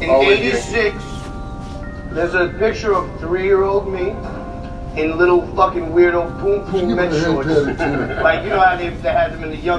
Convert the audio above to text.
In Oh, '86, there's a picture of three-year-old me in little fucking weirdo poom poom shorts. Like you know how they, they had them in the young